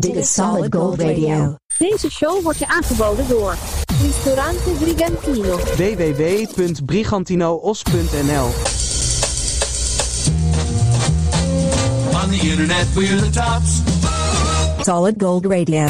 Dit is Solid Gold Radio. Deze show wordt je aangeboden door Ristorante Brigantino. www.brigantinoos.nl On the internet, we're the tops. Solid Gold Radio.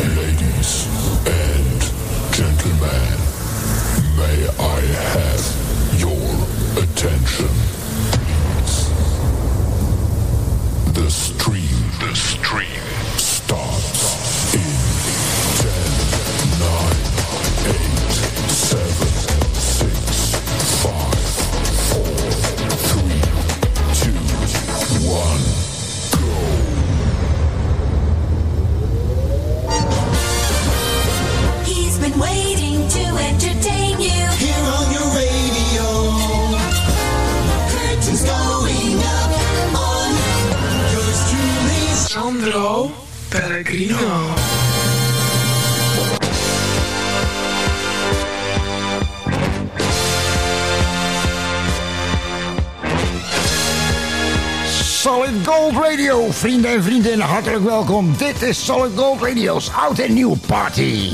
Vrienden en vriendinnen, hartelijk welkom. Dit is Solid Gold Radio's oud en nieuw party.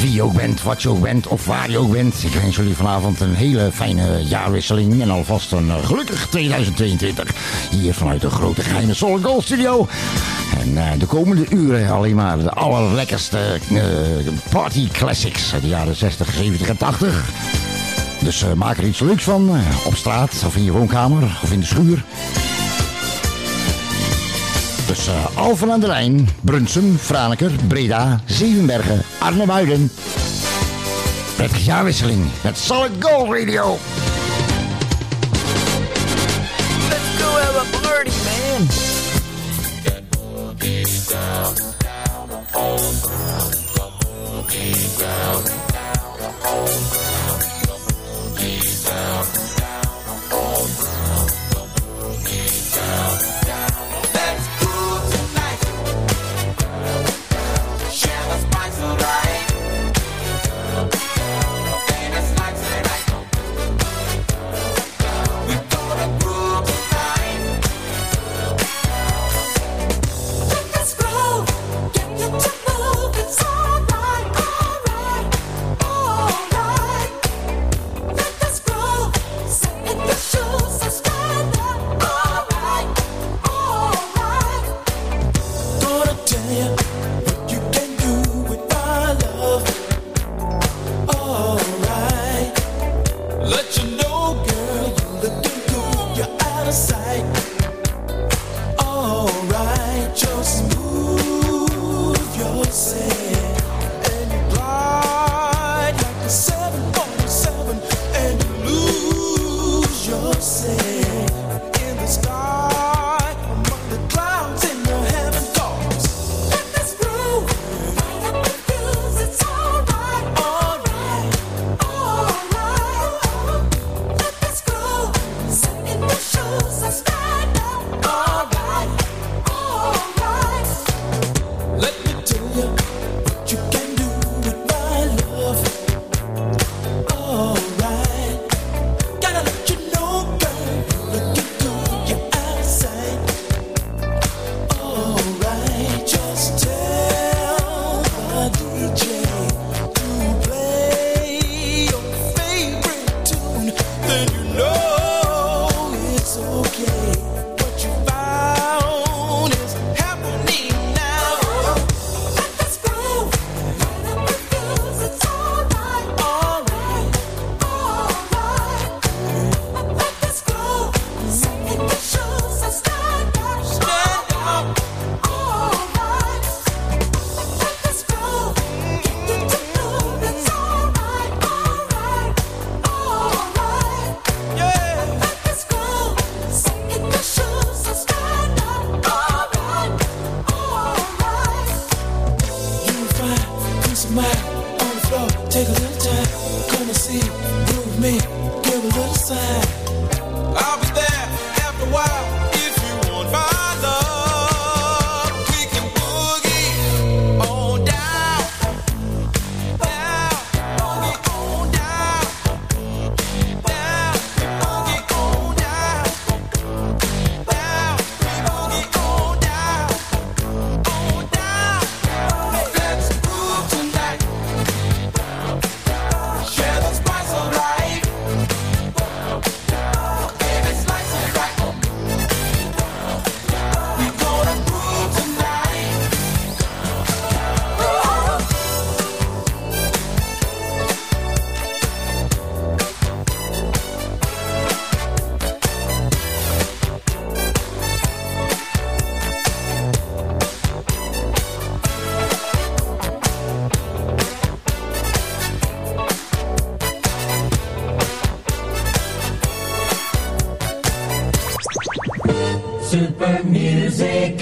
Wie je ook bent, wat je ook bent of waar je ook bent. Ik wens jullie vanavond een hele fijne jaarwisseling en alvast een gelukkig 2022. Hier vanuit de grote geheime Solid Gold Studio. En eh, de komende uren alleen maar de allerlekkerste eh, party classics uit de jaren 60, 70 en 80. Dus eh, maak er iets leuks van, op straat of in je woonkamer of in de schuur. Dus Alphen aan de Lijn, Brunsum, Franeker, Breda, Zevenbergen, Arnhem-Uiden. Prettige jaarwisseling met Solid Gold Radio. Let's go have a party, man. down, down, on the ground, down, ground. music.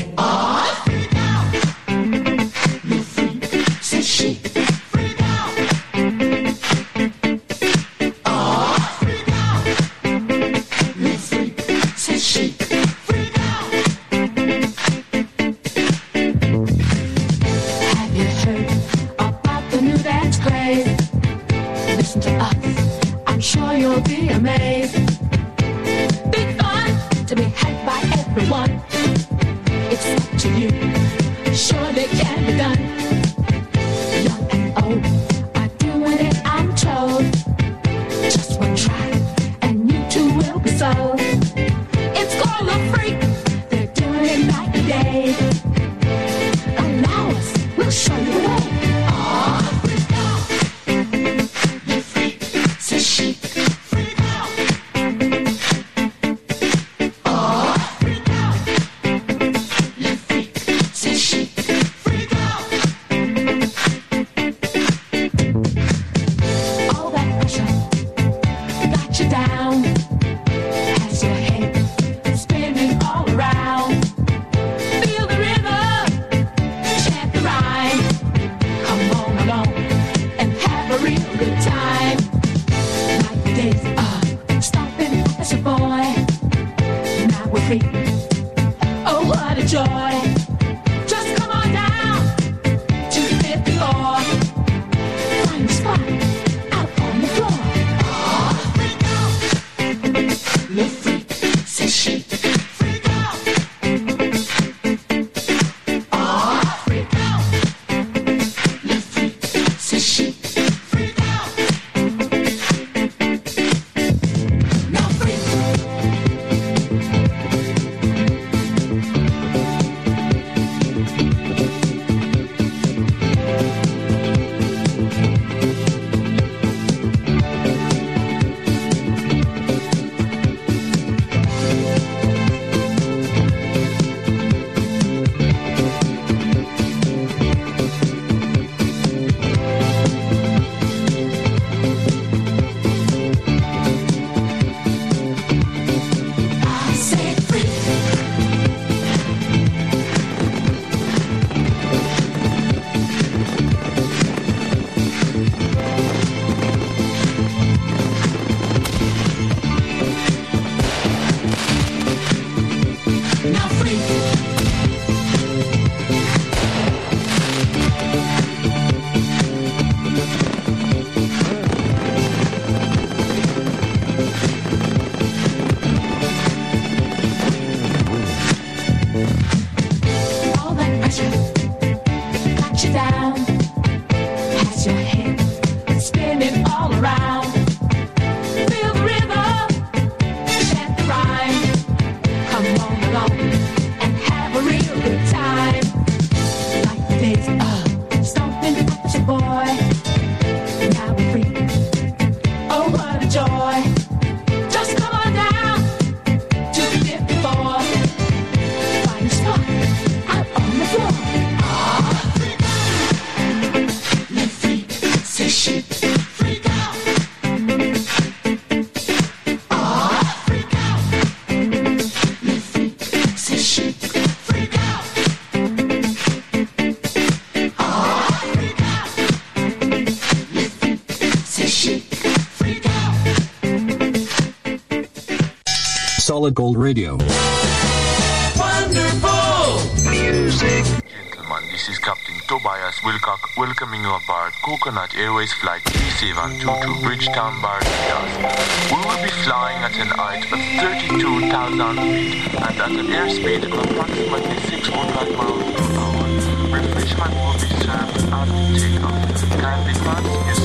Solid Gold Radio. Wonderful music. Gentlemen, this is Captain Tobias Wilcock welcoming you aboard Coconut Airways Flight 3722 Bridgetown, Barbados. We will be flying at an height of 32,000 feet and at an airspeed of approximately 600 miles per hour. Refreshment will be served after takeoff. Kindly pass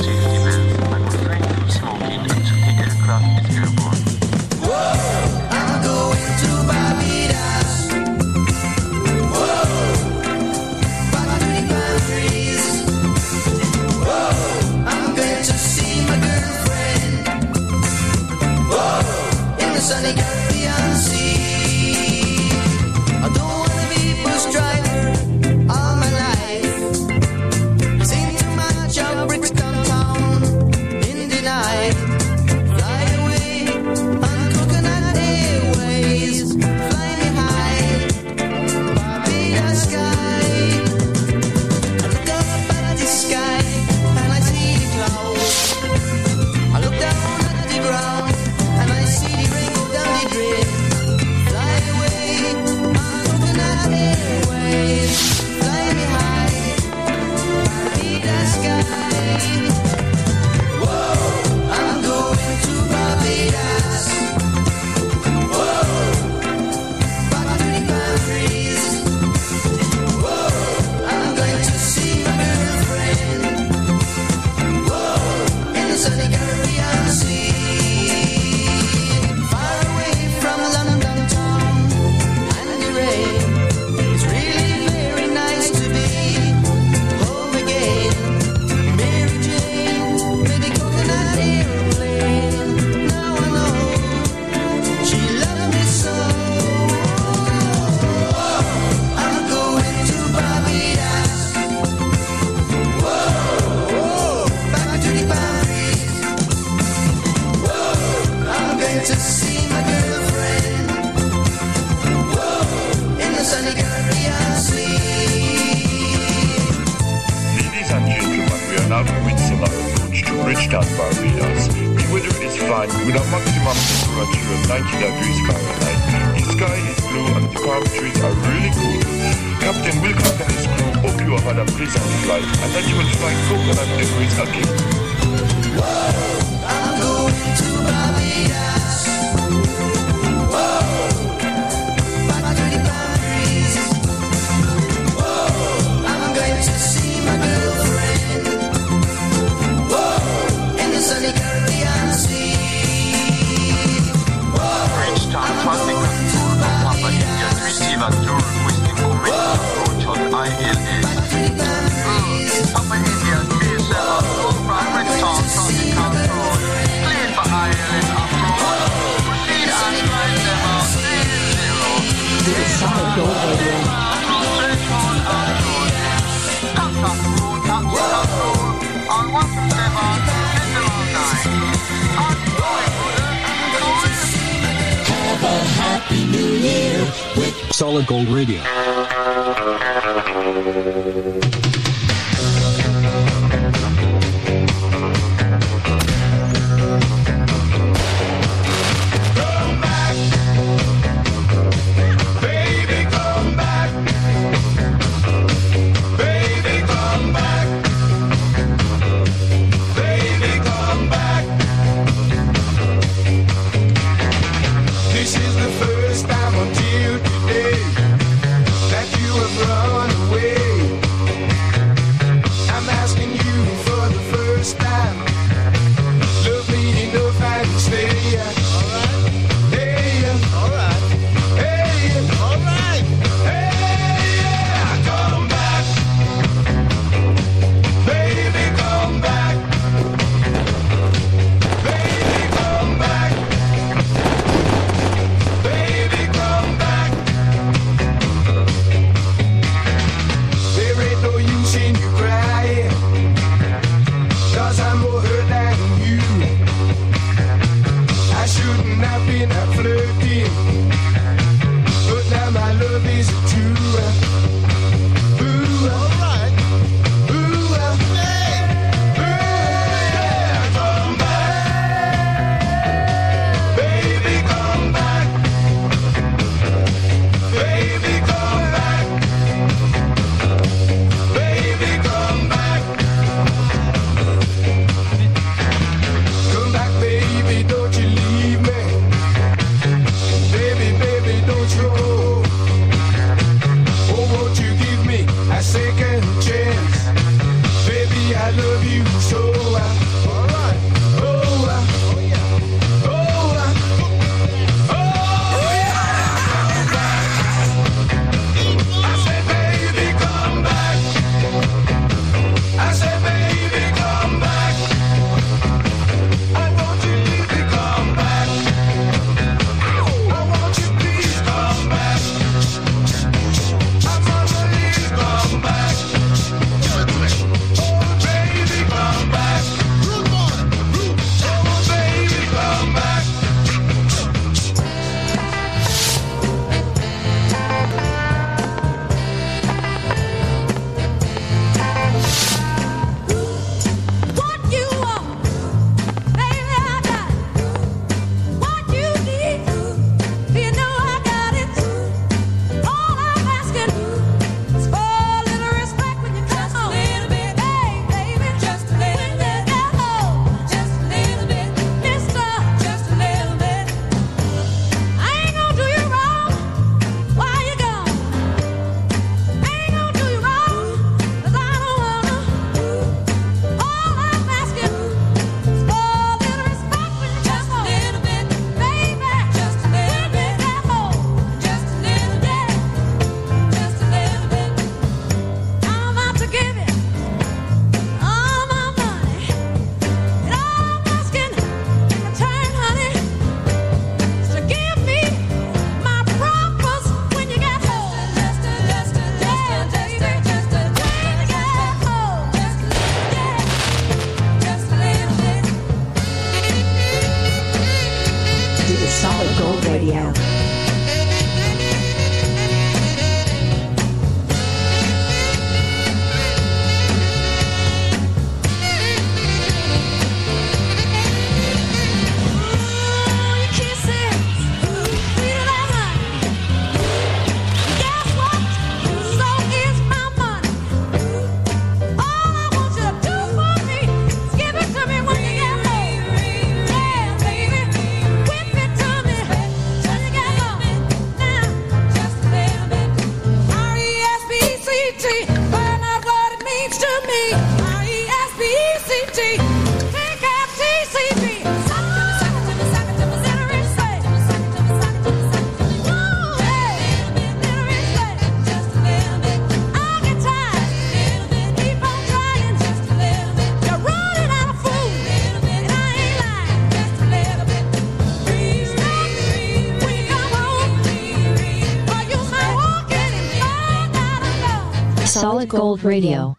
Radio.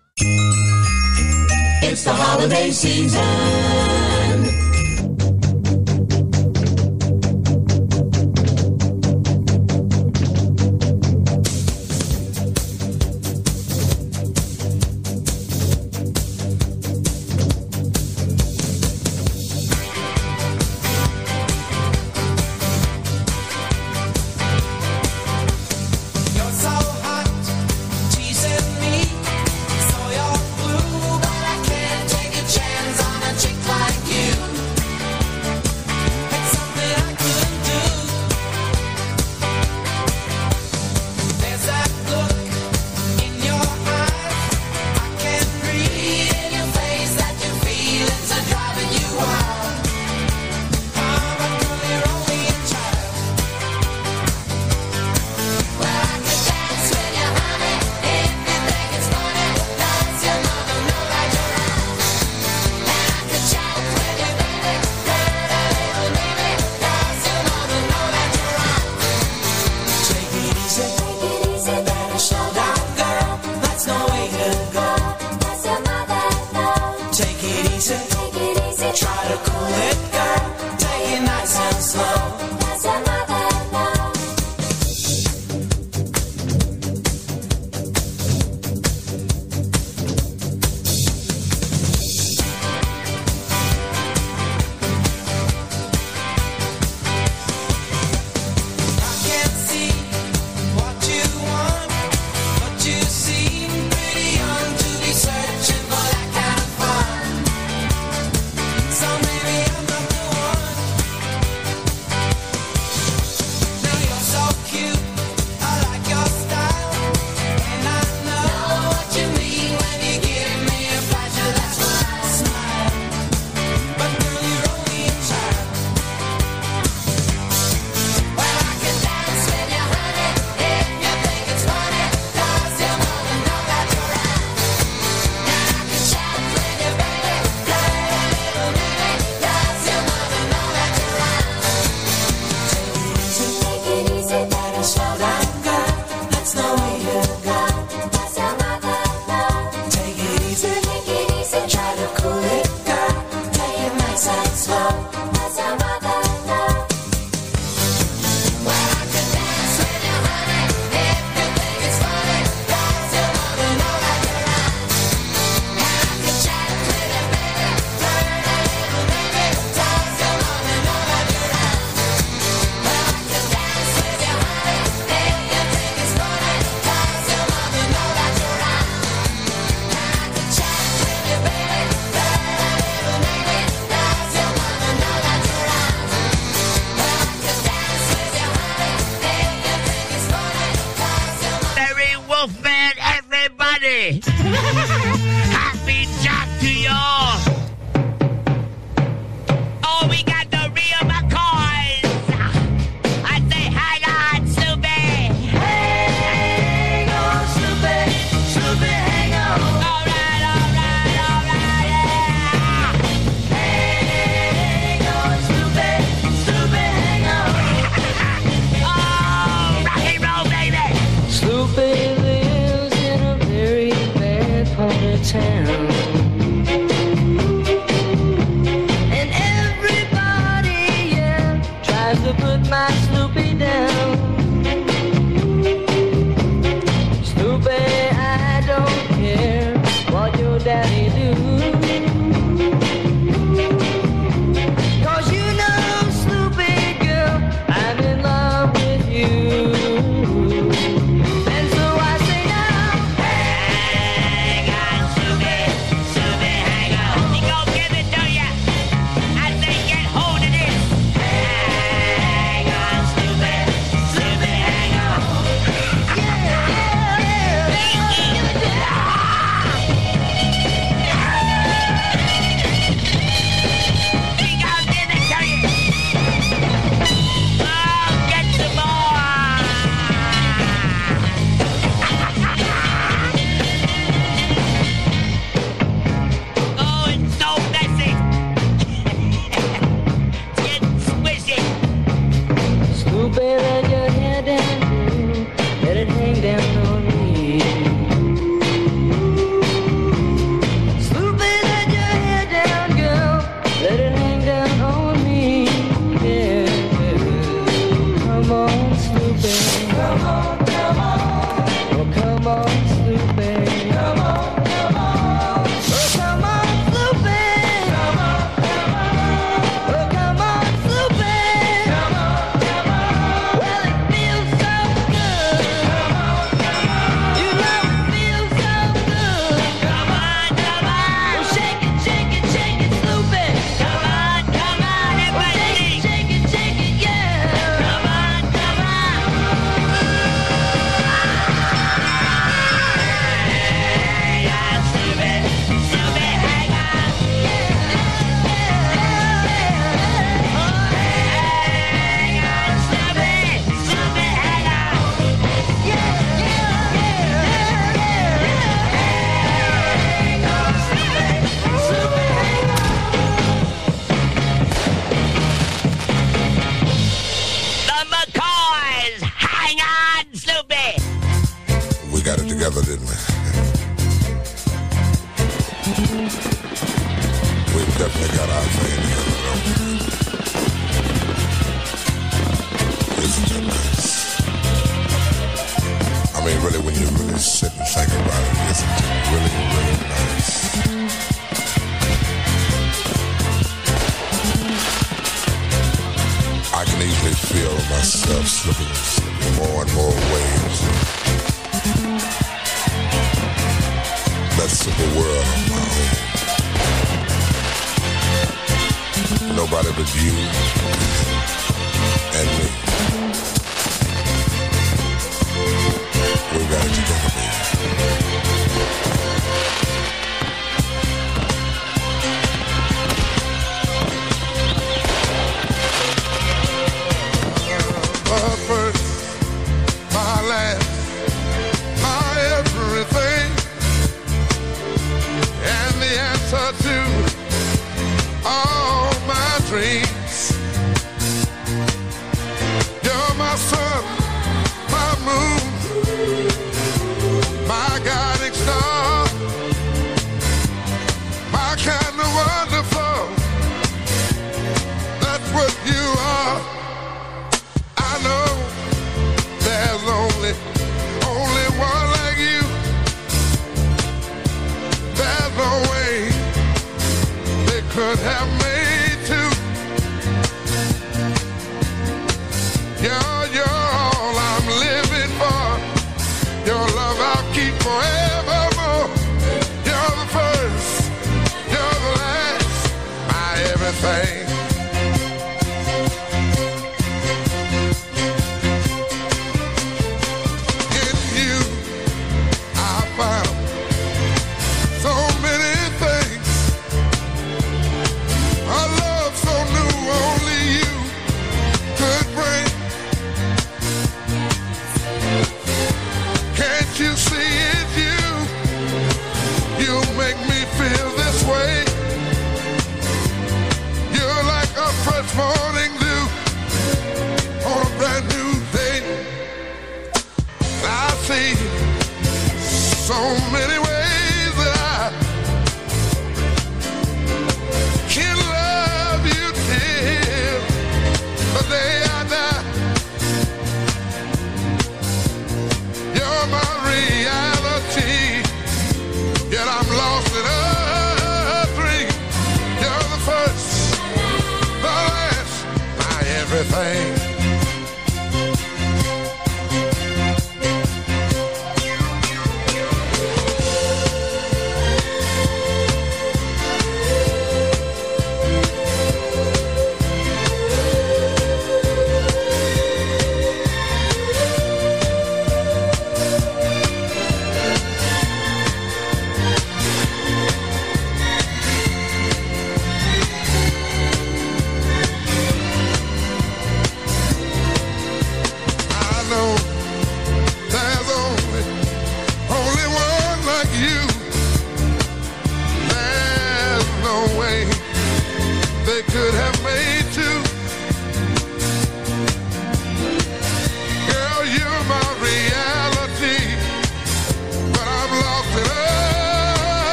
It's the holiday season.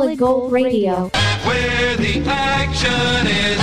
Solid Gold Radio. Where the action is.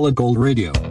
Solid Gold Radio.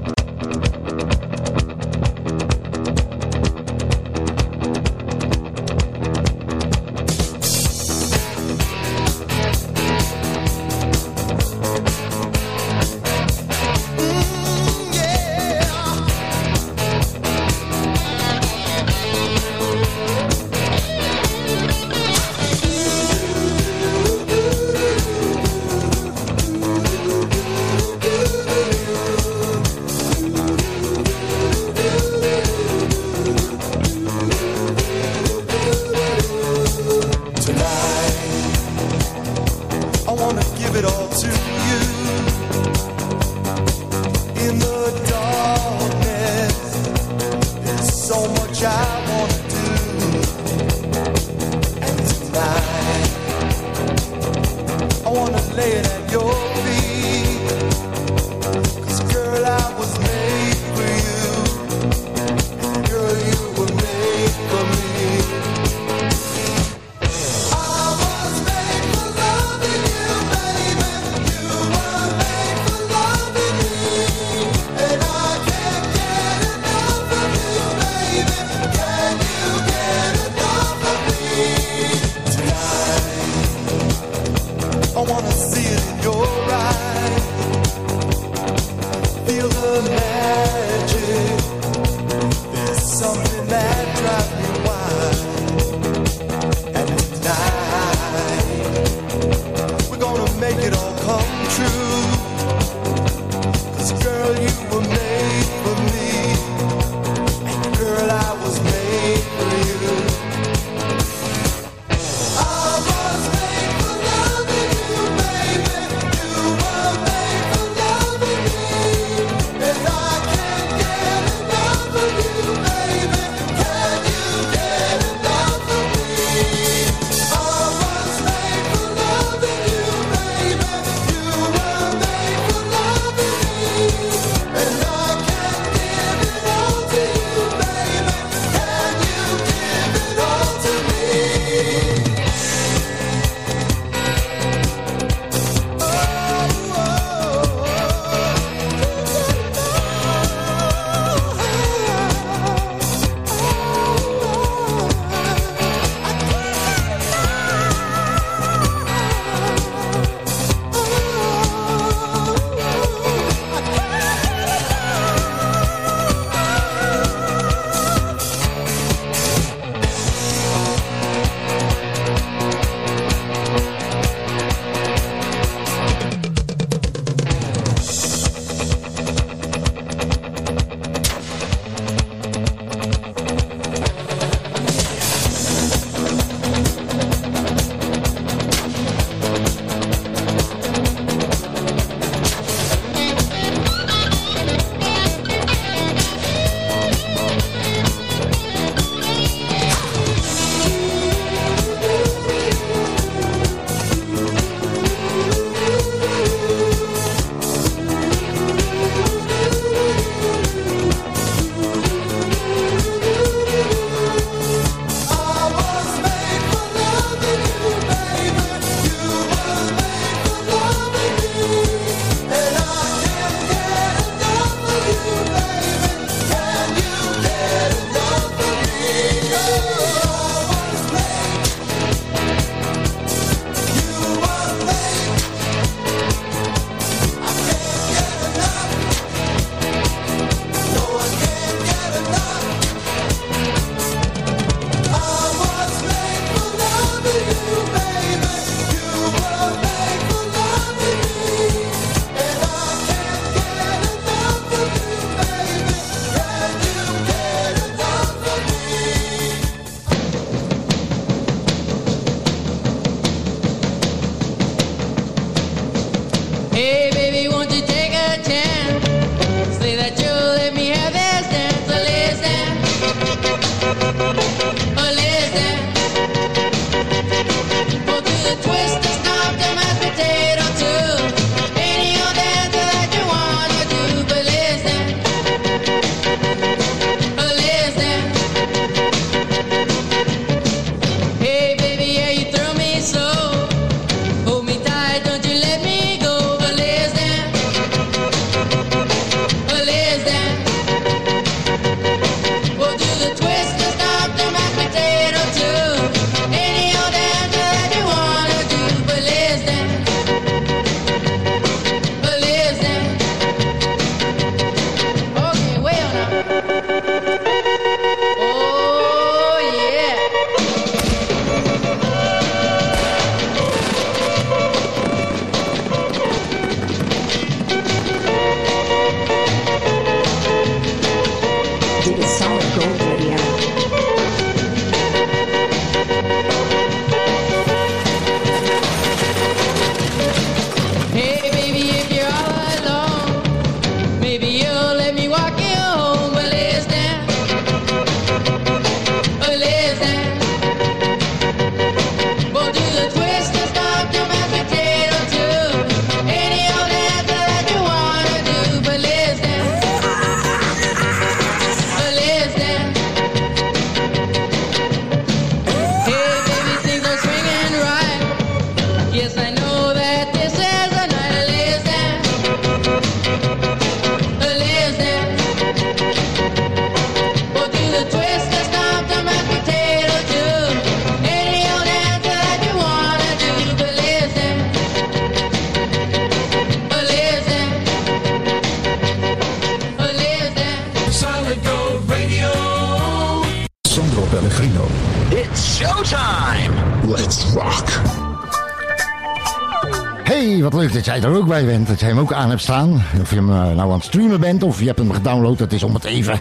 Dat jij er ook bij bent. Dat jij hem ook aan hebt staan. Of je hem eh, nou aan het streamen bent of je hebt hem gedownload. Dat is om het even.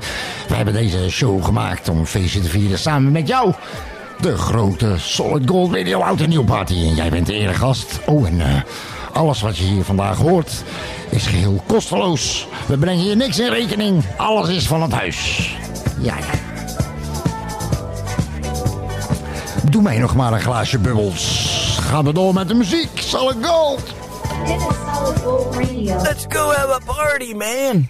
We hebben deze show gemaakt om een feestje te vieren samen met jou. De grote Solid Gold Radio Oud Nieuw Party. En jij bent de eregast. Oh, en eh, alles wat je hier vandaag hoort is geheel kosteloos. We brengen je niks in rekening. Alles is van het huis. Ja, ja. Doe mij nog maar een glaasje bubbels. Gaan we door met de muziek. Solid Gold. Let's go have a party, man.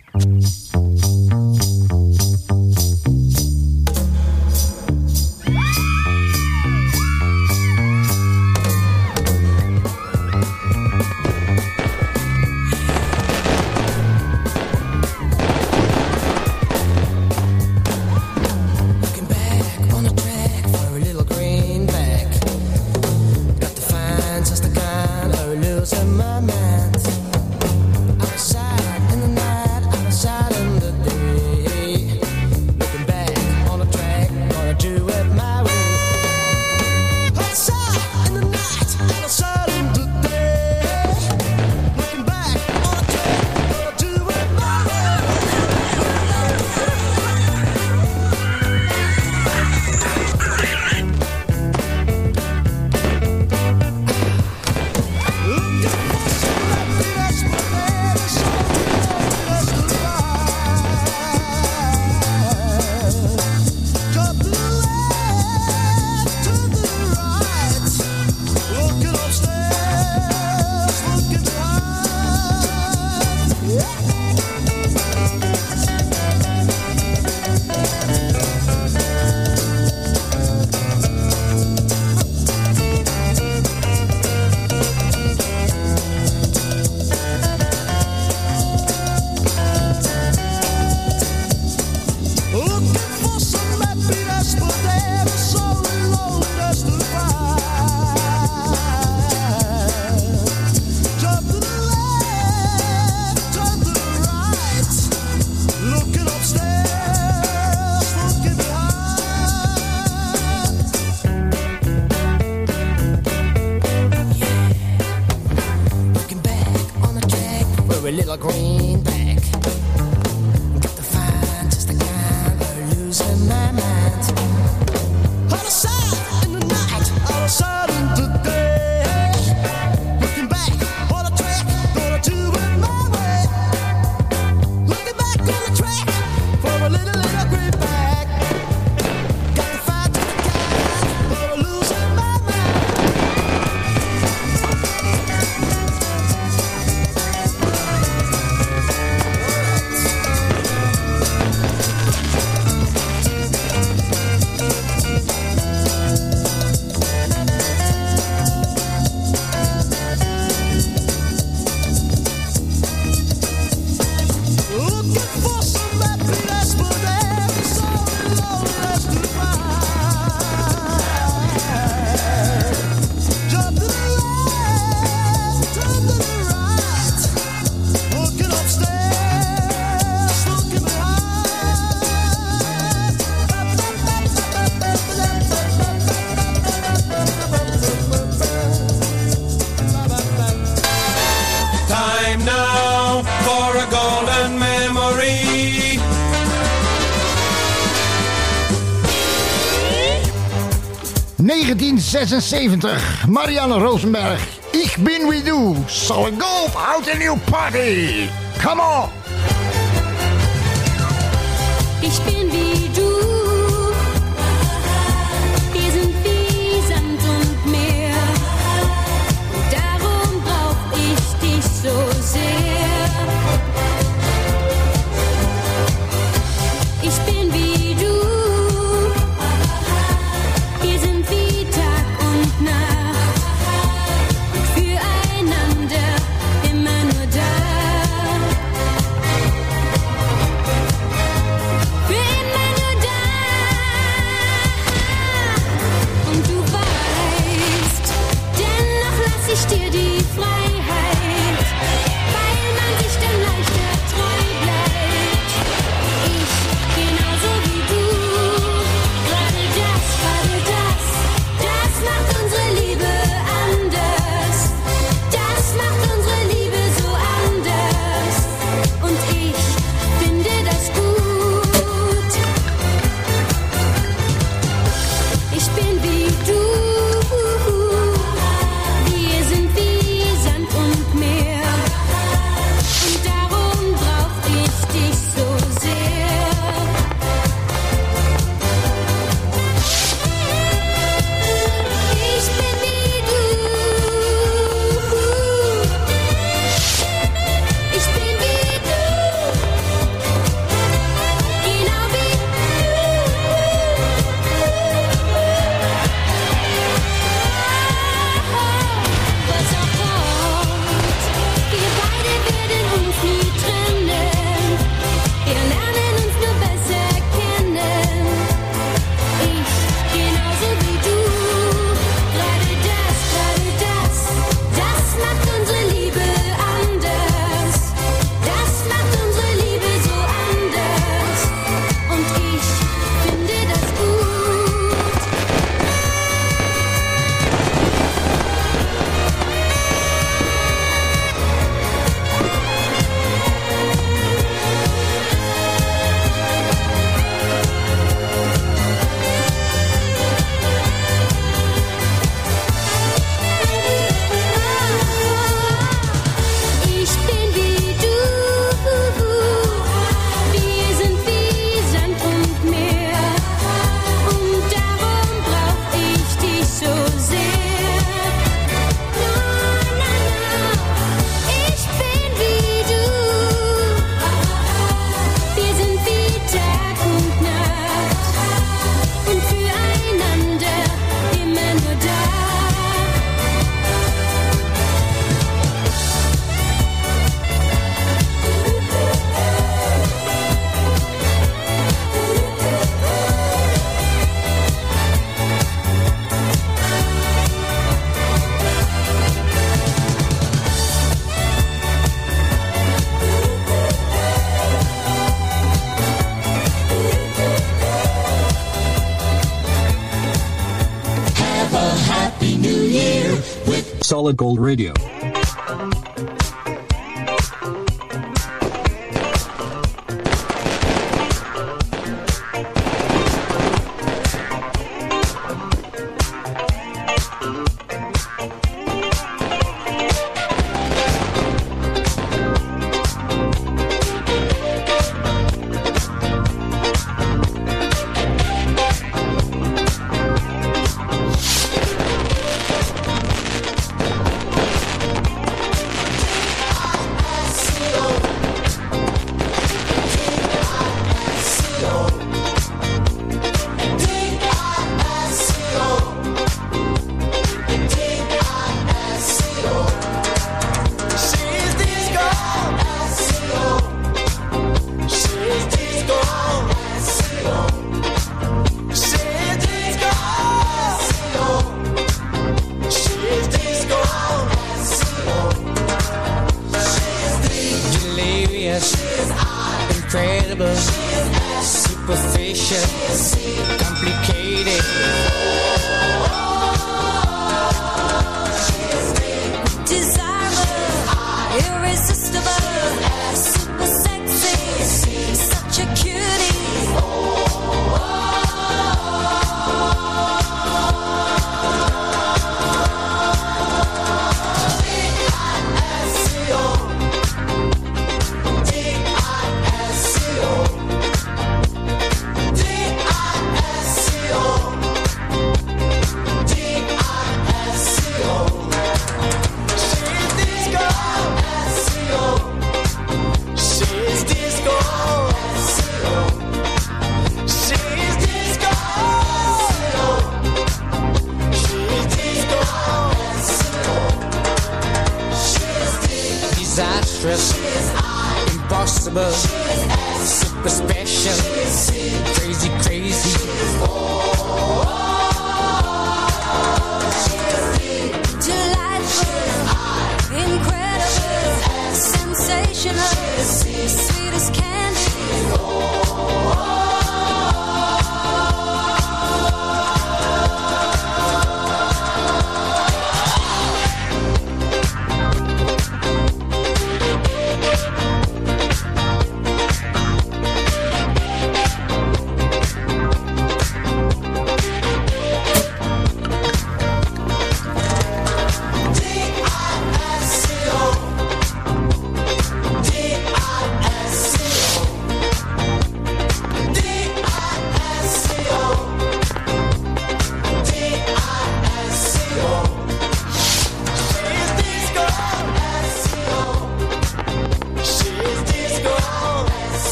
...1976, Marianne Rosenberg. Ik bin with you. Solid Gold, out a new party. Come on. Solid Gold Radio.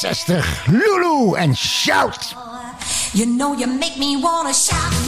60. Lulu en Shout. You know you make me wanna shout.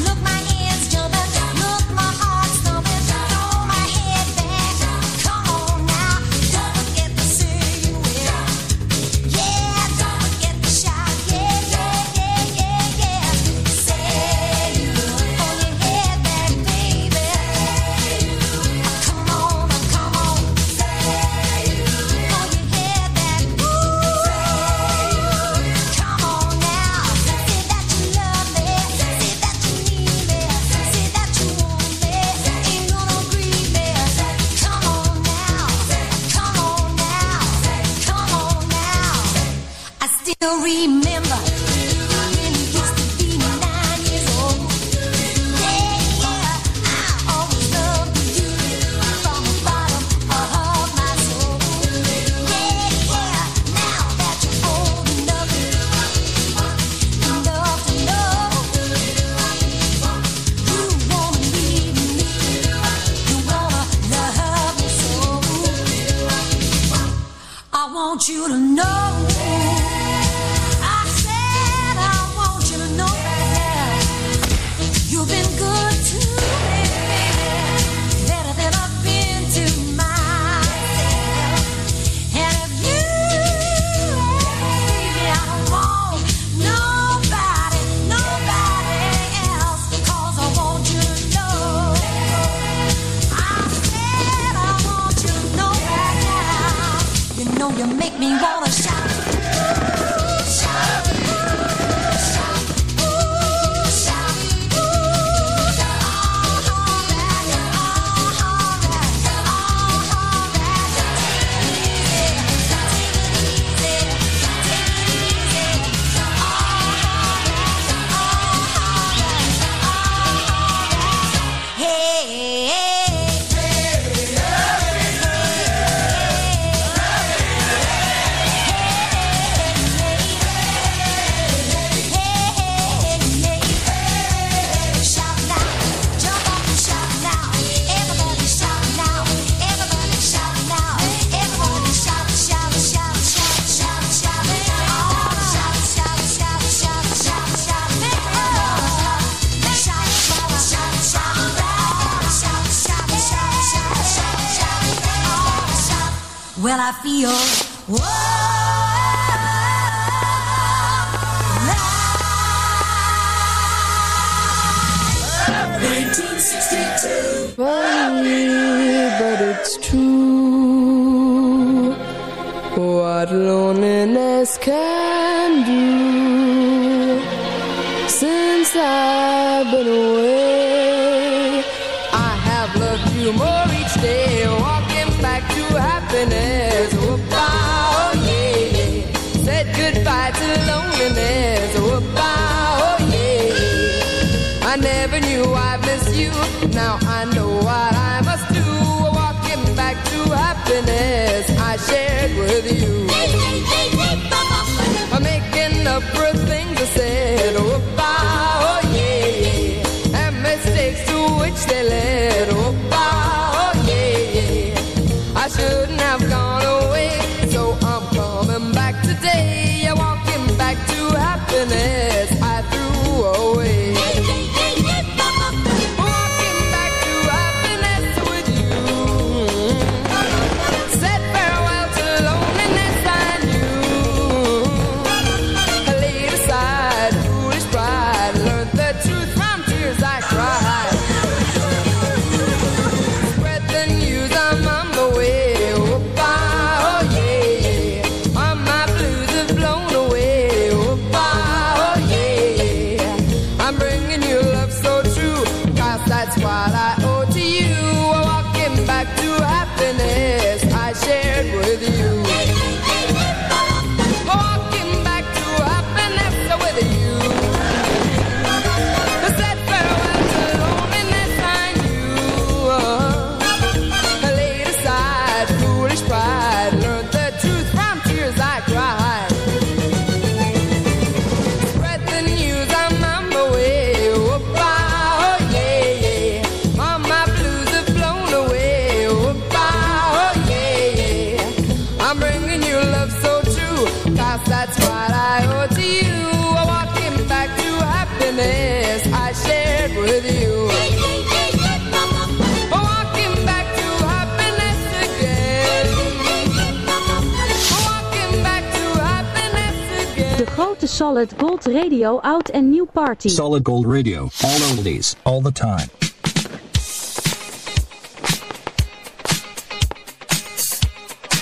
Solid Gold Radio. All oldies, all the time.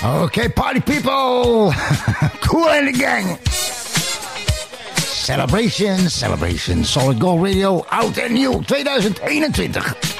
Okay, party people! cool and the gang! Celebration, celebration. Solid Gold Radio, oud en nieuw, 2021.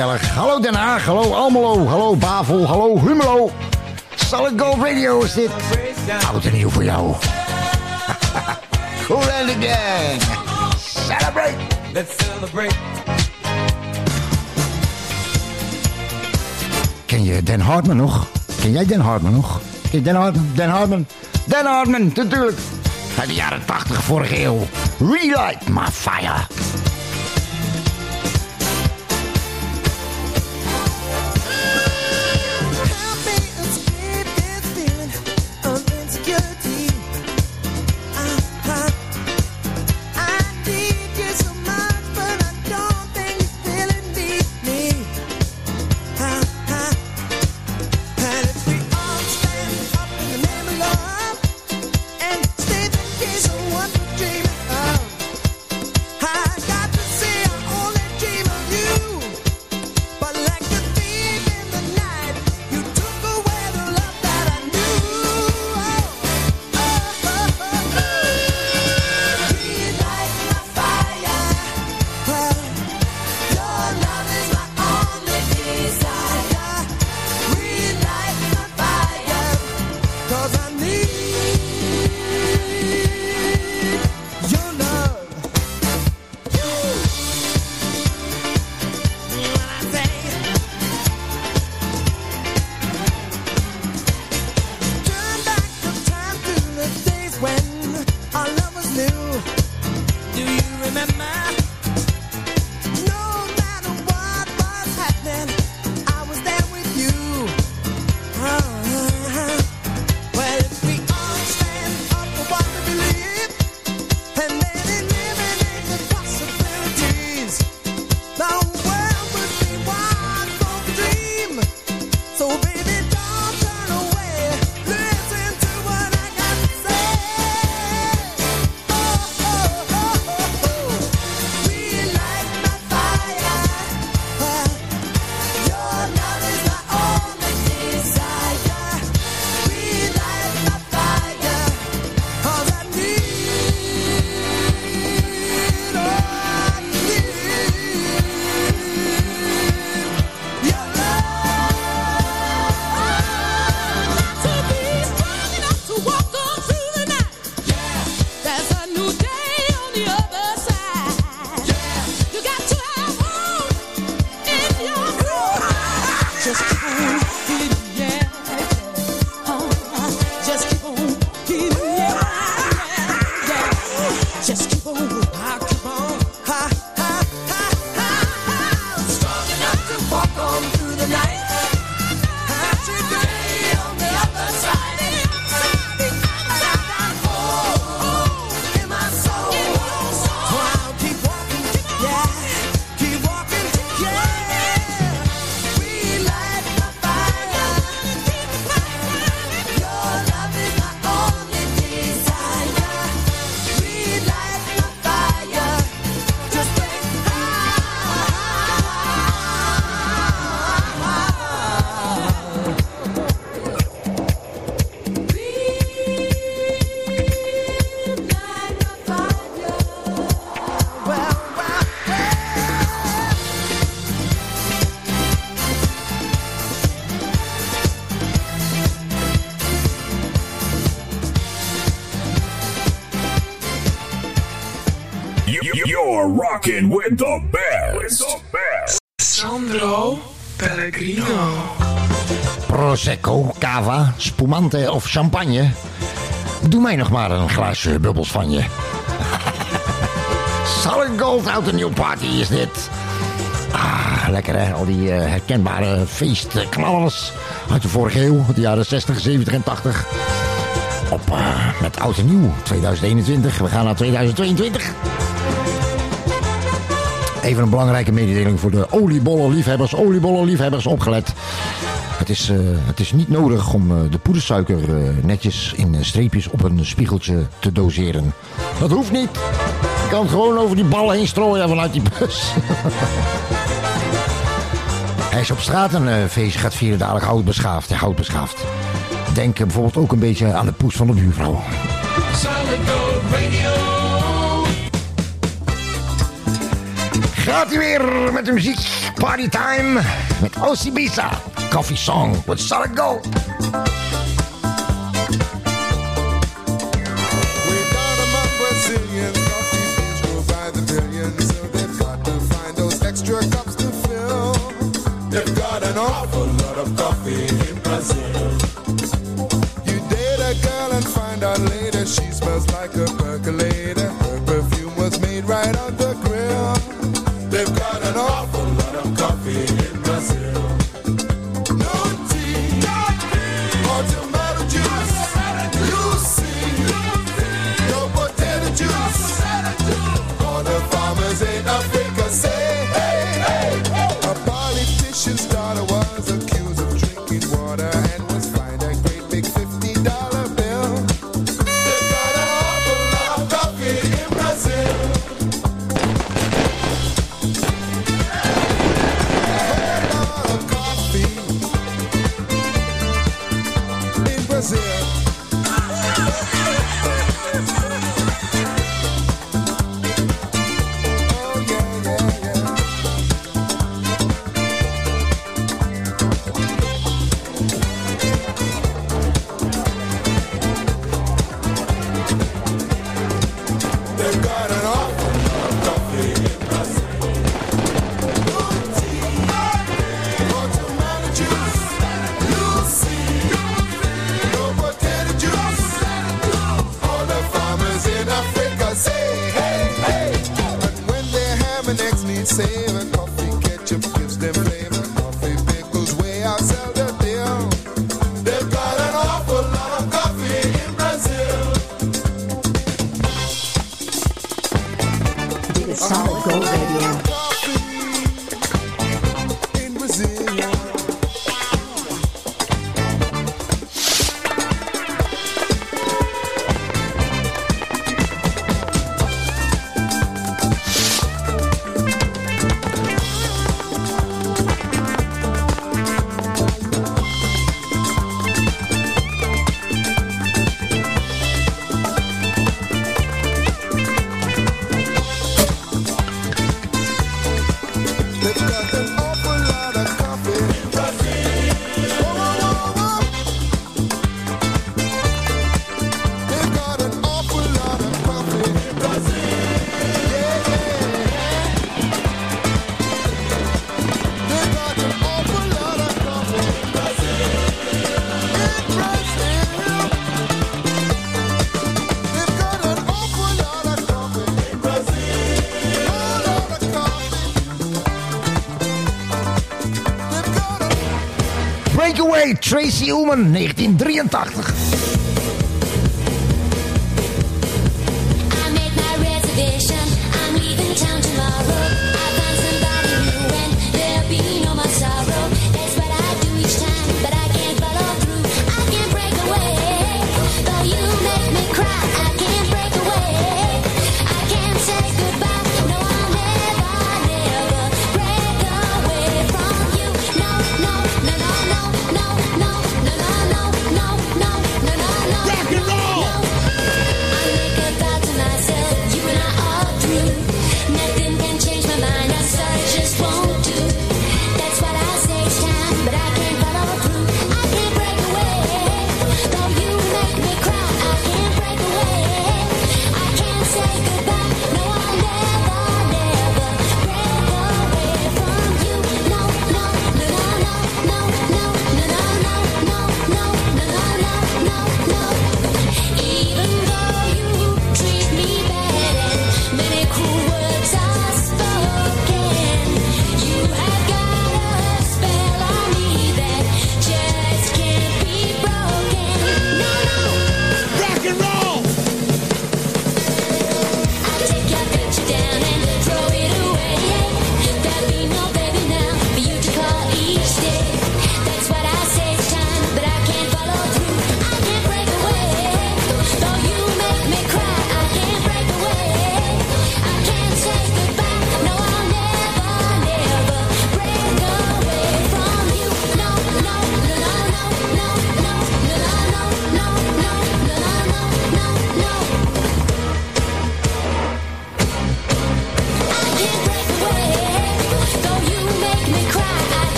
Hallo Den Haag, hallo Almelo, hallo Bavel, hallo Hummelo. Solid Gold Radio is dit. Oud en nieuw voor jou. cool and gang. Celebrate. Let's celebrate. Ken je Den Hartman nog? Ken jij Den Hartman nog? Ken je Den Hartman? Den Hartman? Den Hartman, natuurlijk. Uit de jaren 80, vorige eeuw. Relight my fire. Rocking with the best. Sandro Pellegrino. Prosecco, cava, spumante of champagne. Doe mij nog maar een glaasje bubbels van je. Solid Gold uit de New Party is dit. Ah, lekker hè, al die eh, herkenbare feestknallers uit de vorige eeuw, de jaren 60, 70 en 80. Op eh, met oud en nieuw, 2021. We gaan naar 2022. Even een belangrijke mededeling voor de oliebollenliefhebbers. Oliebollenliefhebbers, opgelet. Het is, eh, het is niet nodig om eh, de poedersuiker eh, netjes in streepjes op een spiegeltje te doseren. Dat hoeft niet. Je kan gewoon over die ballen heen strooien vanuit die bus. Hij is op straat een feestje gaat vieren, dadelijk houtbeschaafd. Ja, houtbeschaafd. Denk bijvoorbeeld ook een beetje aan de poes van de buurvrouw. Gaat u weer met de muziek. Party time met Osibisa. Coffee song with Solid Gold. Brazilian Africa say, hey, hey. And when their ham and eggs need savor, Tracy Ullman, 1983.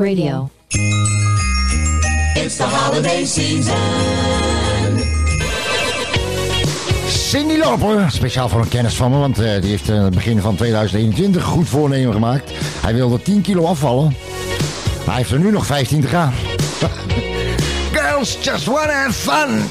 Radio. It's the holiday season. Cindy Loper, speciaal voor een kennis van me, want eh, die heeft in het begin van 2021 een goed voornemen gemaakt. Hij wilde 10 kilo afvallen. Maar hij heeft er nu nog 15 te gaan. Girls just wanna have fun.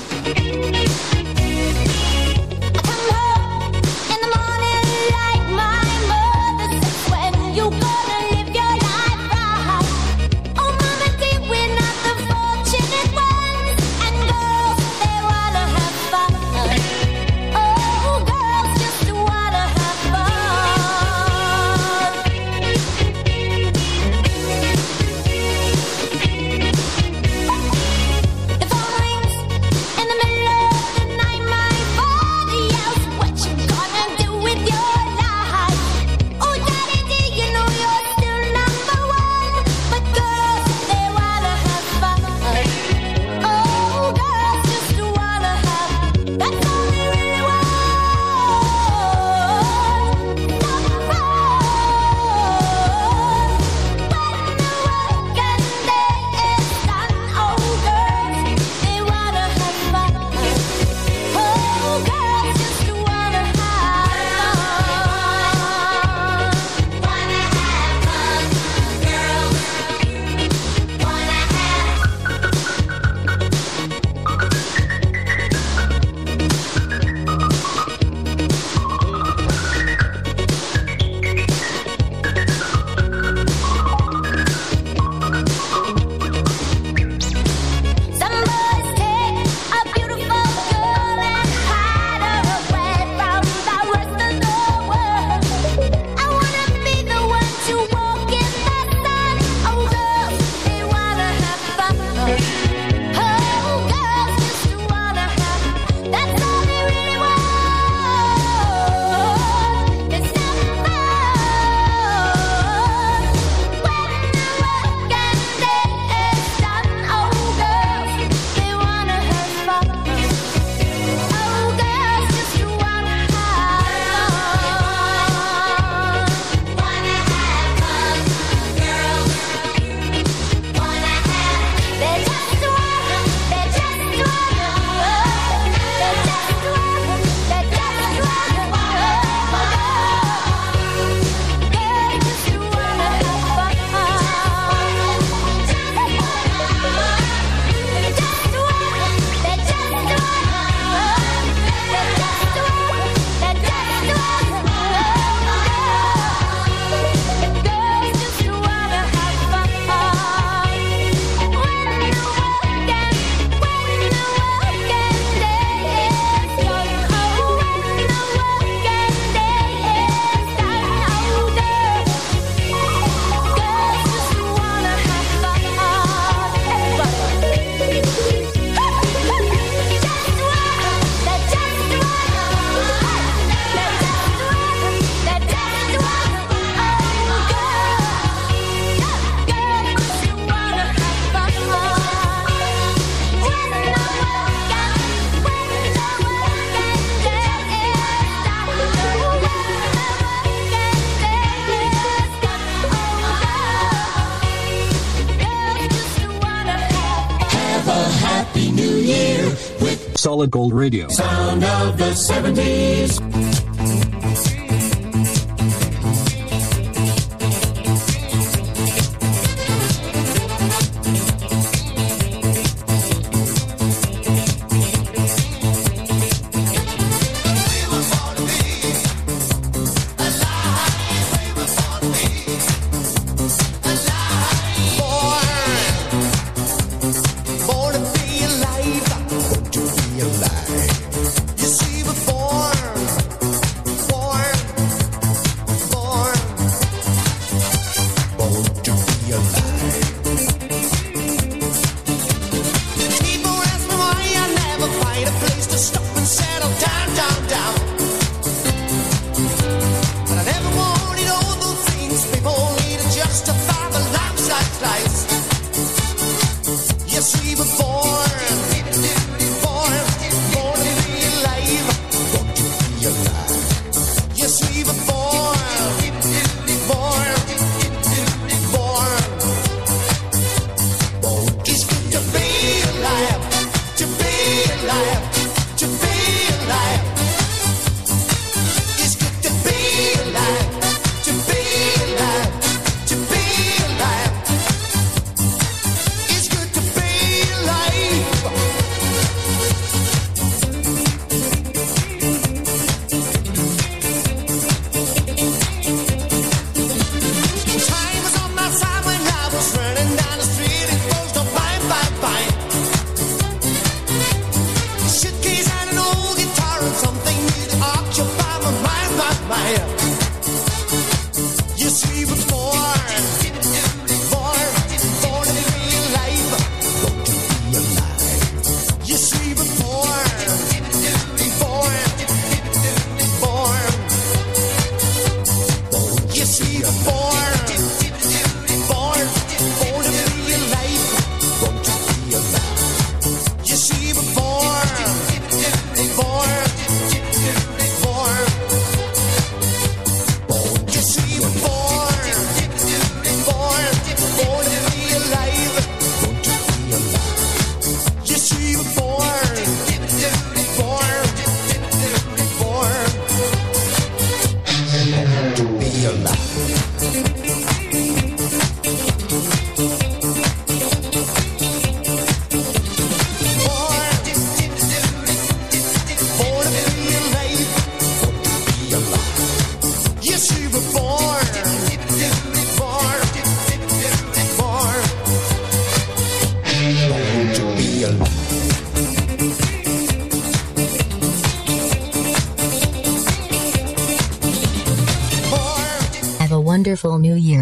Solid Gold Radio. sound of the 70s.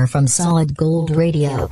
From Solid Gold Radio.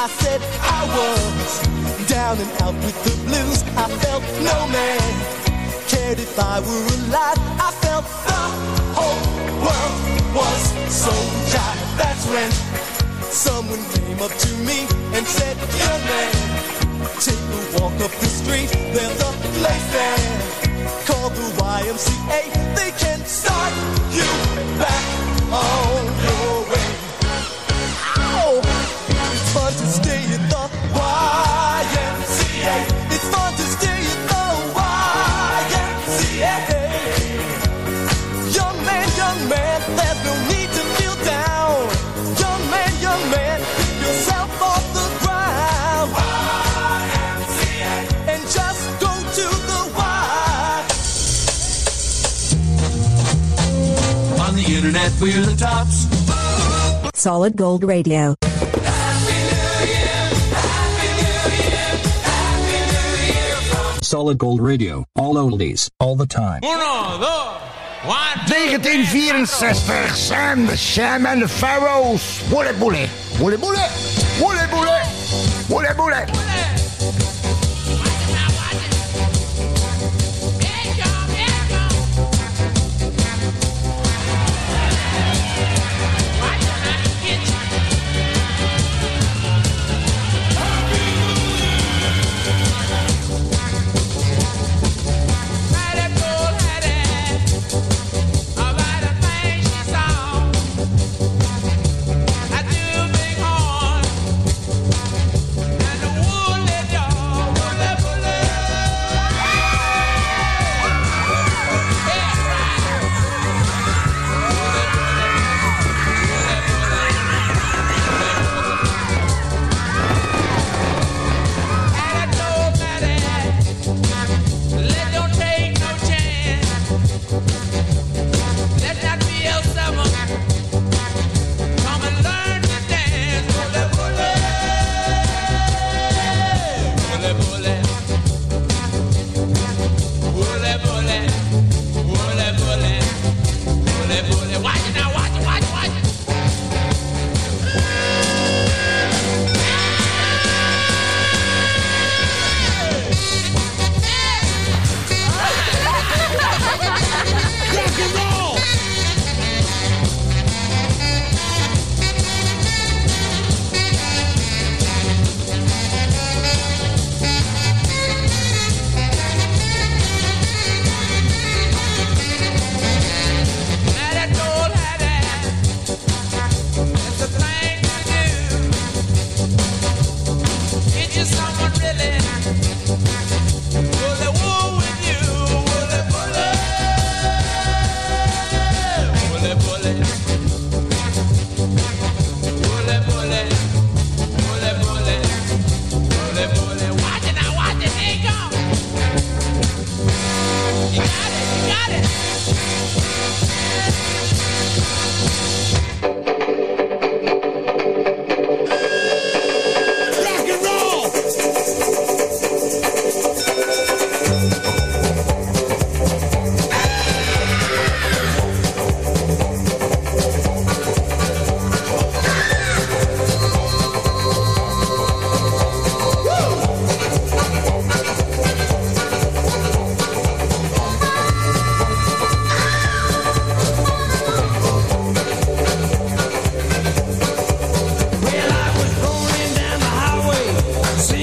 I said I was down and out with the blues. I felt no man cared if I were alive. I felt the whole world was so jive. That's when someone came up to me and said, Young man, take a walk up the street. There's a place there called the YMCA. They can start you back on we're the tops. Solid Gold Radio. Solid Gold Radio. All oldies, all the time. Uno, dos, one, 1964, Sam, de Sam en de Pharaohs. Woele boele, woele boele, woele boele, woele boele.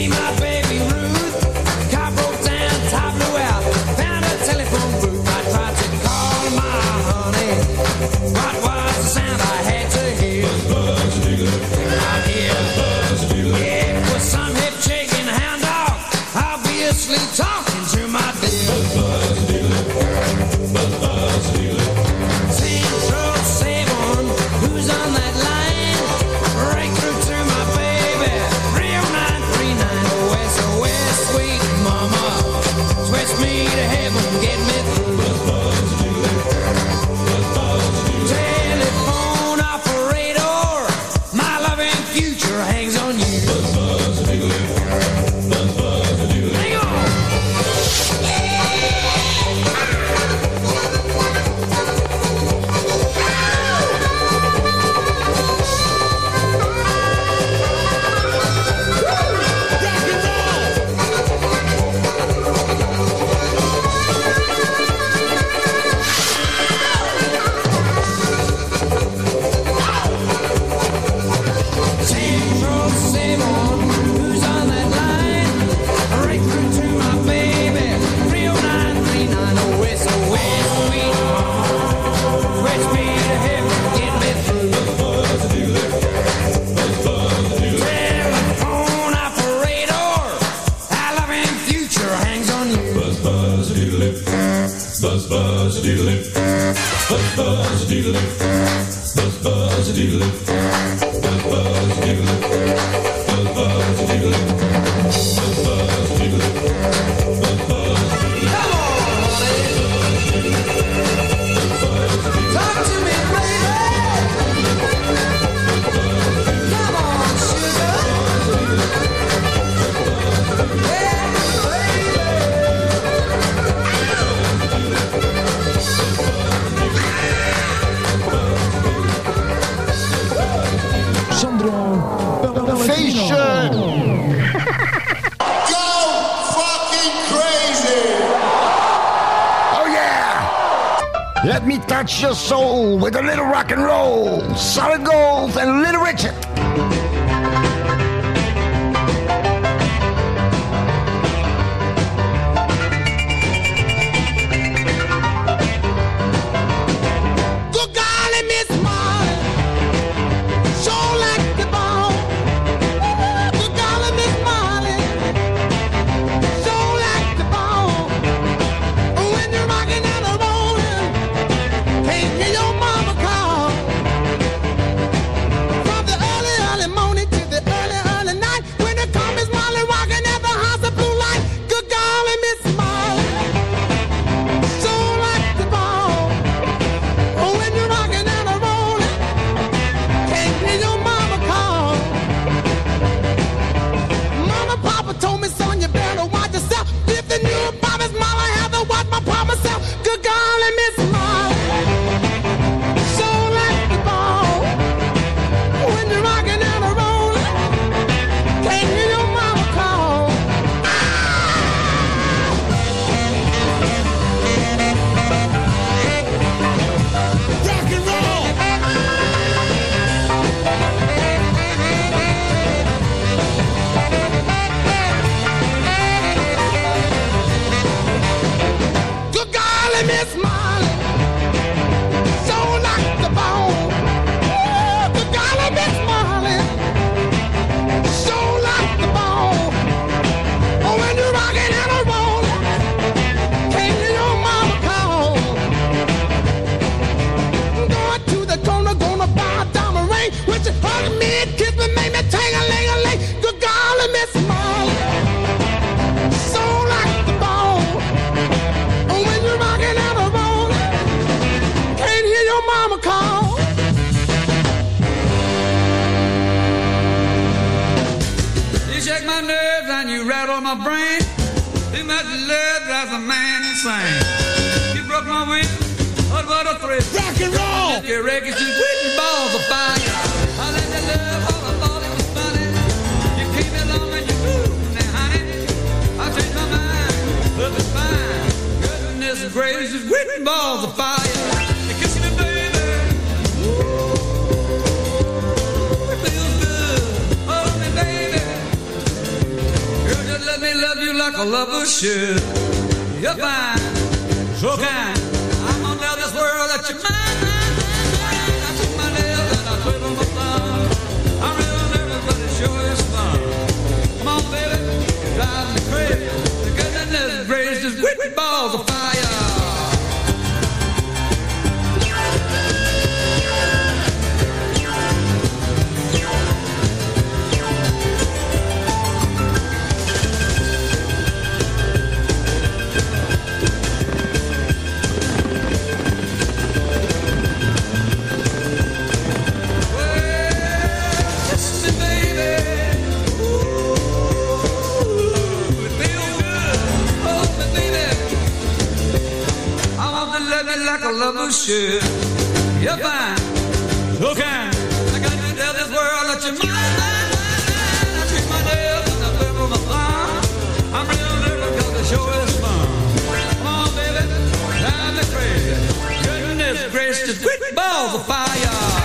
my friend. My brain. Too much love drives a man insane. You broke my wing, what what a thrill. Rock and roll! Your records just quitting balls of fire. I let the love all I thought it was funny. You came along and you moved honey. I changed my mind, love is fine. Goodness gracious, quitting balls of fire. Like a lover should. You're fine, so kind. I'm gonna tell this world that you're mine. I took my and I my. I'm. Come on, baby, drive me crazy. The goodness gracious, quit balls of fire. Like a lover should. You're fine, kind. I got to tell this world that you're mine. I treat my I. I'm real the show is fun. Baby, crazy. Goodness gracious, balls of fire.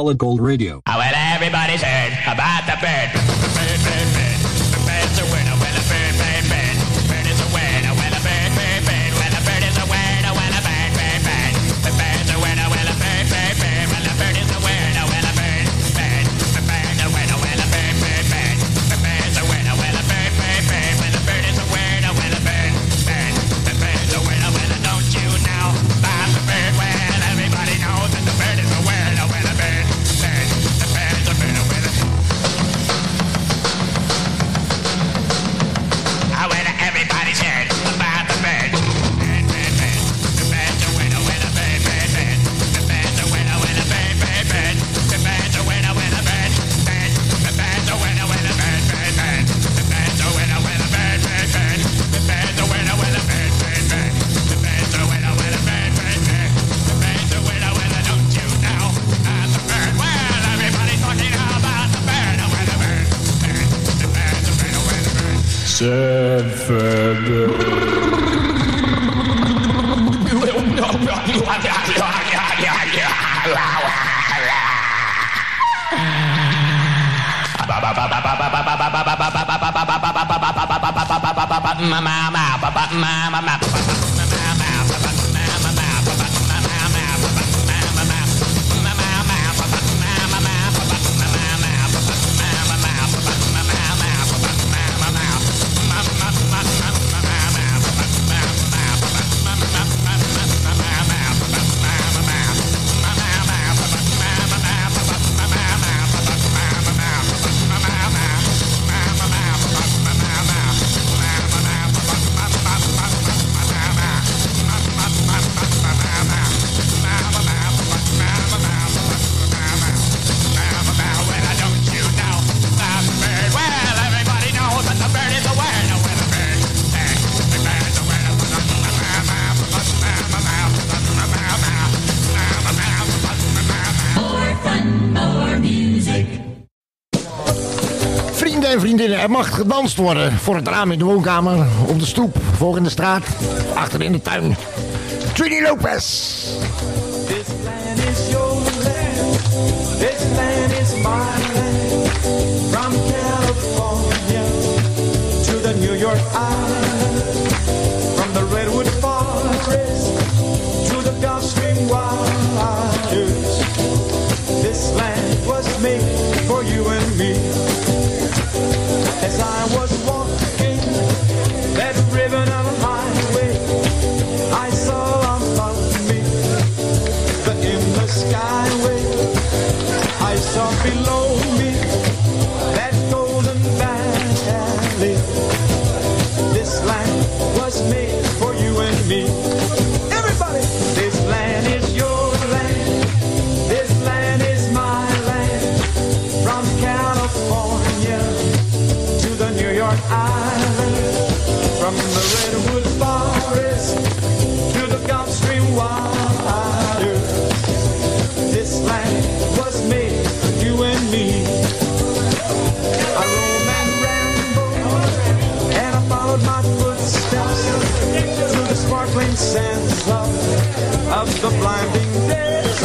Solid Gold Radio. Oh, well, everybody's heard about the bird. bird, bird, bird. mama mama Er mag gedanst worden voor het raam in de woonkamer, op de stoep, voor in de straat, achter in de tuin. Trini Lopez. below. sense of, of the blinding day.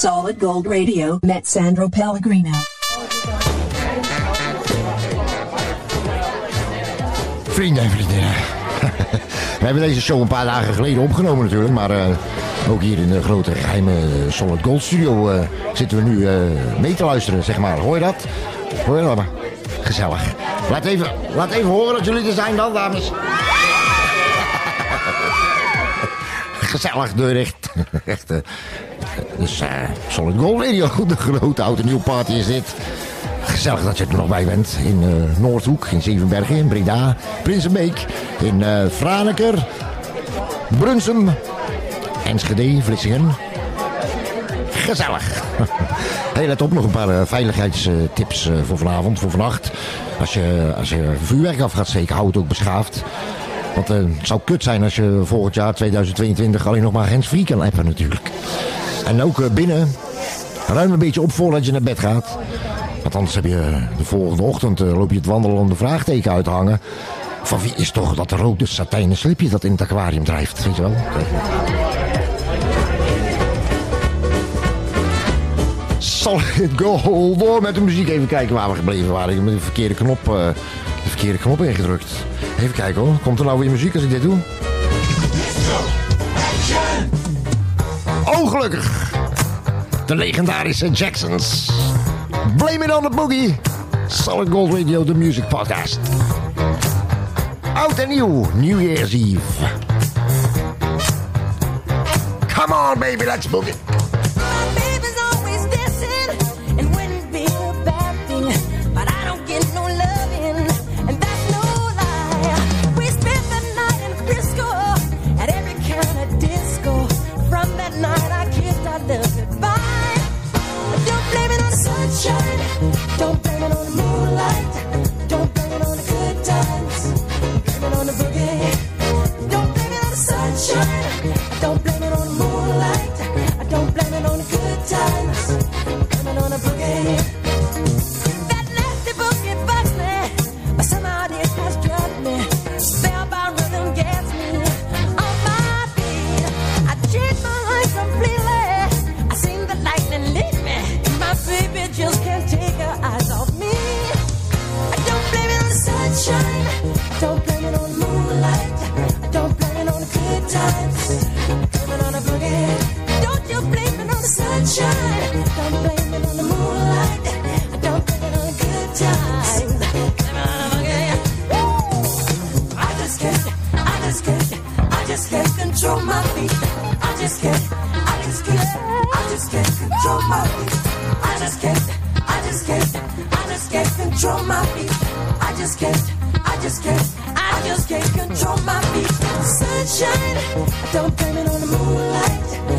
Solid Gold Radio met Sandro Pellegrino. Vrienden en vriendinnen. We hebben deze show een paar dagen geleden opgenomen natuurlijk. Maar eh, ook hier in de grote geheime Solid Gold studio eh, zitten we nu eh, mee te luisteren, zeg maar. Hoor je dat? Hoor je dat? maar? Gezellig. Laat even, laat even horen dat jullie er zijn dan, dames. Gezellig, deur dicht. Echt, dus eh, Solid Gold Radio, de grote oude nieuw party is dit. Gezellig dat je er nog bij bent. In eh, Noordhoek, in Zevenbergen, in Breda, Prinsenbeek, in eh Franeker, Brunsum, Enschede, Vlissingen. Gezellig. Hey, let op, nog een paar veiligheidstips voor vanavond, voor vannacht. Als je, als je vuurwerk af gaat steken, hou het ook beschaafd. Want het zou kut zijn als je volgend jaar 2022 alleen nog maar hands-free kan appen natuurlijk. En ook eh, binnen, ruim een beetje op voordat je naar bed gaat. Want anders heb je eh, de volgende ochtend eh, loop je het wandelende vraagteken uit te hangen. Van wie is toch dat rode satijnen slipje dat in het aquarium drijft, weet je wel? Solid. Door met de muziek. Even kijken waar we gebleven waren. Ik heb de verkeerde knop, de verkeerde knop ingedrukt. Even kijken hoor. Komt er nou weer muziek als ik dit doe? Oh, gelukkig. De legendarische Jacksons. Blame it on the boogie. Solid Gold Radio, de music podcast. Oud en nieuw. New Year's Eve. Come on, baby, let's boogie. Just can't control my feet. I just can't. I just can't. I just can't control my feet. Sunshine. Don't blame it on the moonlight.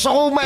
so.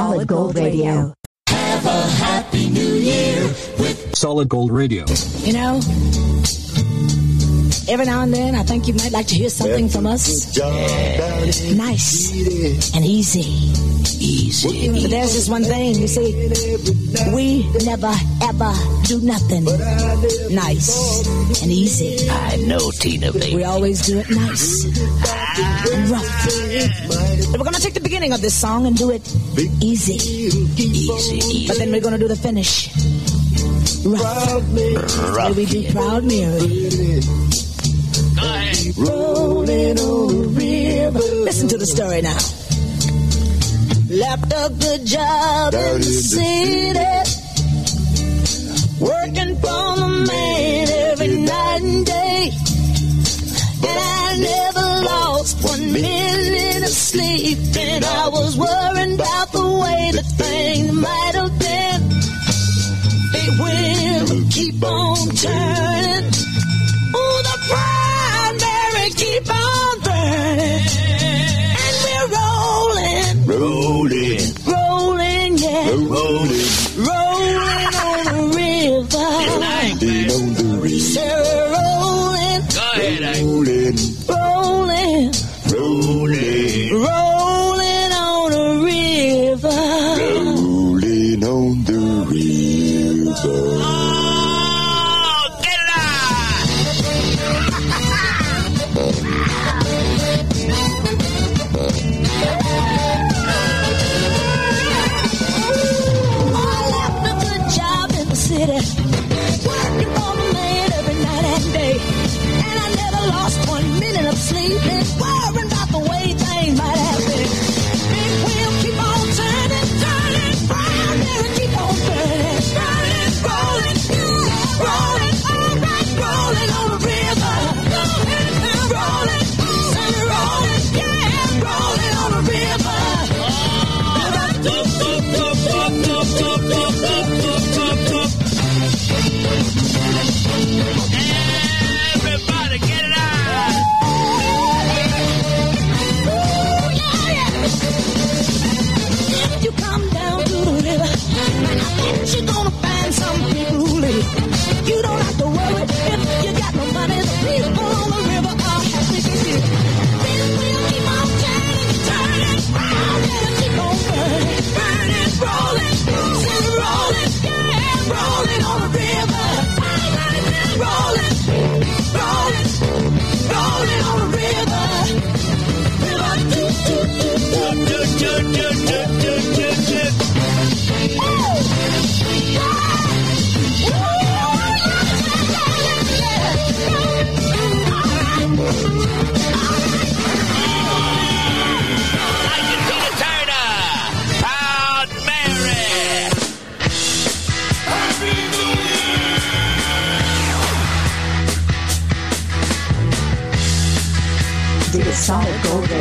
Solid Gold Radio. Have a happy new year with Solid Gold Radio. You know, every now and then I think you might like to hear something from us. Nice and easy. Easy. But there's just one thing, you see, we never ever do nothing nice and easy. I know, Tina, baby. We always do it nice and rough. But we're gonna take the beginning of this song and do it easy. Easy, But then we're gonna do the finish. Rough. Rough, we do Proud Mary. Rolling on the river. Listen to the story now. Left a good job in the city. Working for the man every night and day. And I never lost one minute of sleep. And I was worrying about the way the things might have been. They will keep on turning. Oh, the primary keep on burning. Roll it.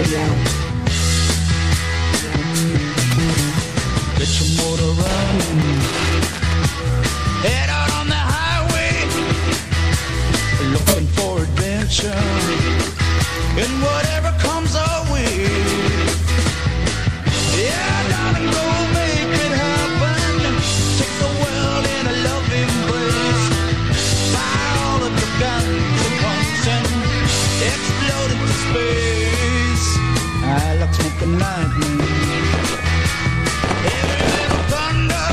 Yeah. the lightning. Every little thunder,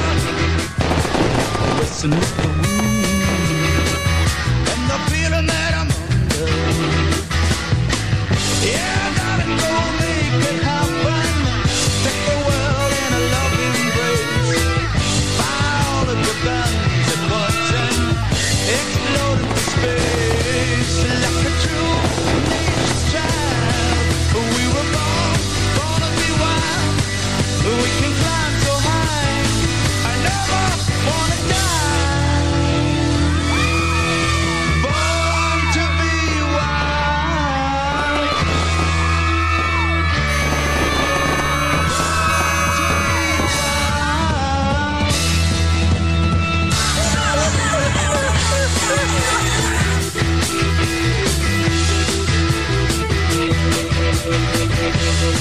listen to the wind.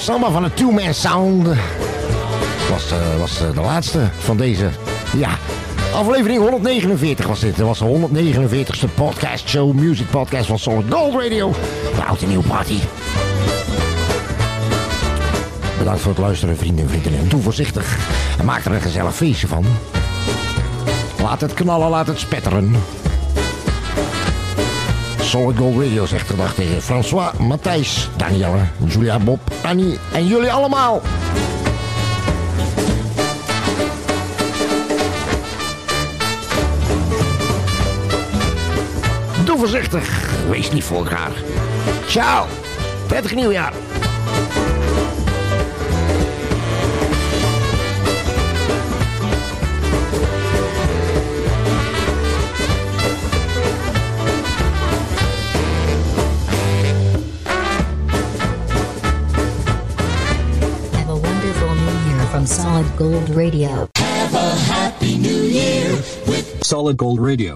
Samba van het Two Man Sound was, eh, was eh, de laatste van deze, ja, aflevering 149 was dit. Dat was de 149ste podcast show, music podcast van Solid Gold Radio, de Oud en Nieuw Party. Bedankt voor het luisteren, vrienden en vriendinnen. Doe voorzichtig maak er een gezellig feestje van. Laat het knallen, laat het spetteren. Solid Gold Radio zegt gedag tegen François, Matthijs, Danielle, Julia, Bob, Annie en jullie allemaal. Doe voorzichtig, wees niet voor. Ciao, prettig nieuwjaar. Solid Gold Radio. Have a happy new year with Solid Gold Radio.